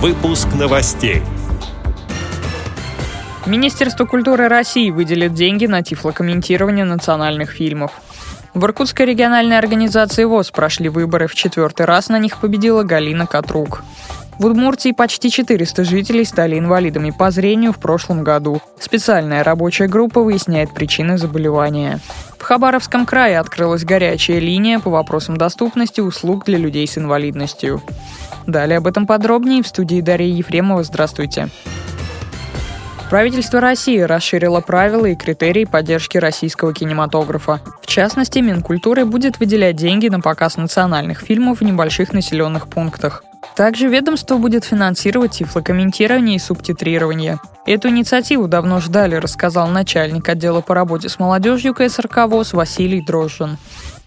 Выпуск новостей. Министерство культуры России выделит деньги на тифлокомментирование национальных фильмов. В Иркутской региональной организации ВОЗ прошли выборы. В четвертый раз на них победила Галина Катрук. В Удмуртии почти 400 жителей стали инвалидами по зрению в прошлом году. Специальная рабочая группа выясняет причины заболевания. В Хабаровском крае открылась горячая линия по вопросам доступности услуг для людей с инвалидностью. Далее об этом подробнее в студии Дарья Ефремова. Здравствуйте. Правительство России расширило правила и критерии поддержки российского кинематографа. В частности, Минкультуры будет выделять деньги на показ национальных фильмов в небольших населенных пунктах. Также ведомство будет финансировать тифлокомментирование и субтитрирование. Эту инициативу давно ждали, рассказал начальник отдела по работе с молодежью КСРК ВОЗ Василий Дрожжин.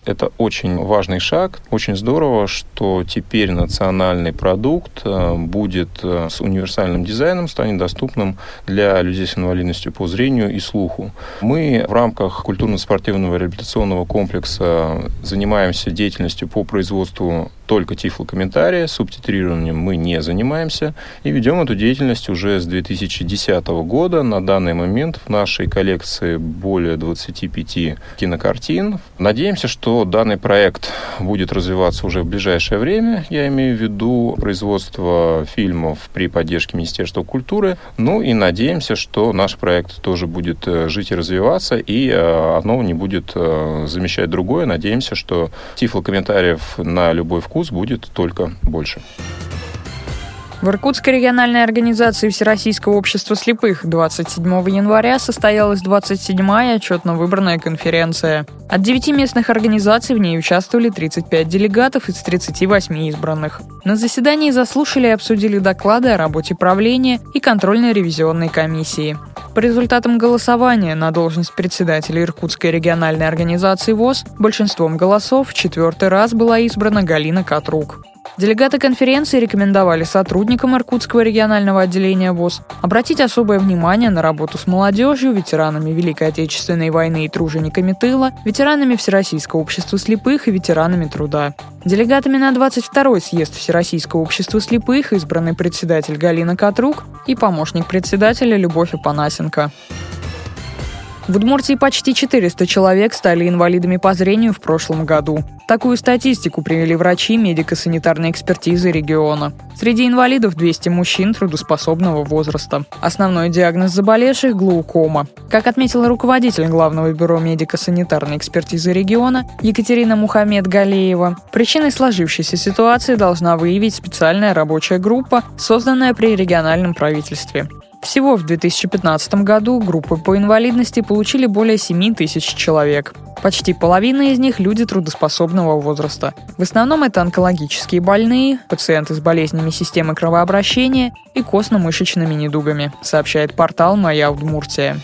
Это очень важный шаг. Очень здорово, что теперь национальный продукт э, будет э, с универсальным дизайном, станет доступным для людей с инвалидностью по зрению и слуху. Мы в рамках культурно-спортивного реабилитационного комплекса занимаемся деятельностью по производству только тифлокомментария, субтитрированием мы не занимаемся и ведем эту деятельность уже с 2010 года. На данный момент в нашей коллекции более 25 кинокартин. Надеемся, что данный проект будет развиваться уже в ближайшее время. Я имею в виду производство фильмов при поддержке Министерства культуры. Ну и надеемся, что наш проект тоже будет э, жить и развиваться, и э, одно не будет э, замещать другое. Надеемся, что тифлокомментариев на любой вкус будет только больше. В Иркутской региональной организации Всероссийского общества слепых 27 января состоялась 27-я отчетно-выбранная конференция. От 9 местных организаций в ней участвовали 35 делегатов из 38 избранных. На заседании заслушали и обсудили доклады о работе правления и контрольно-ревизионной комиссии. По результатам голосования на должность председателя Иркутской региональной организации ВОЗ большинством голосов в четвертый раз была избрана Галина Катрук. Делегаты конференции рекомендовали сотрудникам Иркутского регионального отделения ВОЗ обратить особое внимание на работу с молодежью, ветеранами Великой Отечественной войны и тружениками тыла, ветеранами Всероссийского общества слепых и ветеранами труда. Делегатами на 22-й съезд Всероссийского общества слепых избраны председатель Галина Катрук и помощник председателя Любовь Апанасенко. В Удмуртии почти 400 человек стали инвалидами по зрению в прошлом году. Такую статистику привели врачи медико-санитарной экспертизы региона. Среди инвалидов 200 мужчин трудоспособного возраста. Основной диагноз заболевших – глаукома. Как отметила руководитель Главного бюро медико-санитарной экспертизы региона Екатерина Мухаммед Галеева, причиной сложившейся ситуации должна выявить специальная рабочая группа, созданная при региональном правительстве. Всего в 2015 году группы по инвалидности получили более 7 тысяч человек. Почти половина из них – люди трудоспособного возраста. В основном это онкологические больные, пациенты с болезнями системы кровообращения и костно-мышечными недугами, сообщает портал «Моя Удмуртия».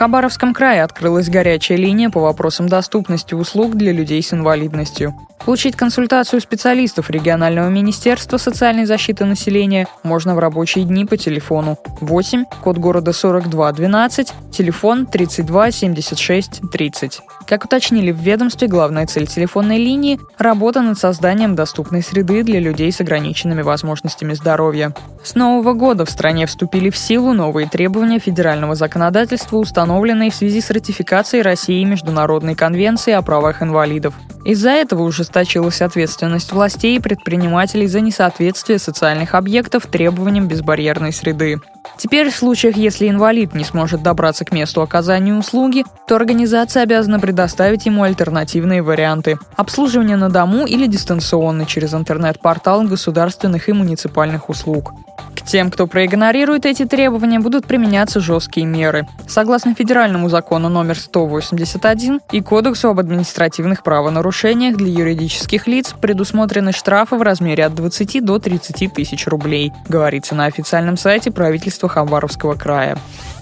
Хабаровском крае открылась горячая линия по вопросам доступности услуг для людей с инвалидностью. Получить консультацию специалистов регионального министерства социальной защиты населения можно в рабочие дни по телефону 8, код города 4212, телефон 32 76 30. Как уточнили в ведомстве, главная цель телефонной линии – работа над созданием доступной среды для людей с ограниченными возможностями здоровья. С нового года в стране вступили в силу новые требования федерального законодательства, установленные в связи с ратификацией России Международной конвенции о правах инвалидов. Из-за этого ужесточилась ответственность властей и предпринимателей за несоответствие социальных объектов требованиям безбарьерной среды. Теперь в случаях, если инвалид не сможет добраться к месту оказания услуги, то организация обязана предоставить ему альтернативные варианты – обслуживание на дому или дистанционно через интернет-портал государственных и муниципальных услуг. К тем, кто проигнорирует эти требования, будут применяться жесткие меры. Согласно федеральному закону номер 181 и Кодексу об административных правонарушениях для юридических лиц предусмотрены штрафы в размере от 20 до 30 тысяч рублей, говорится на официальном сайте правительства Хабаровского края.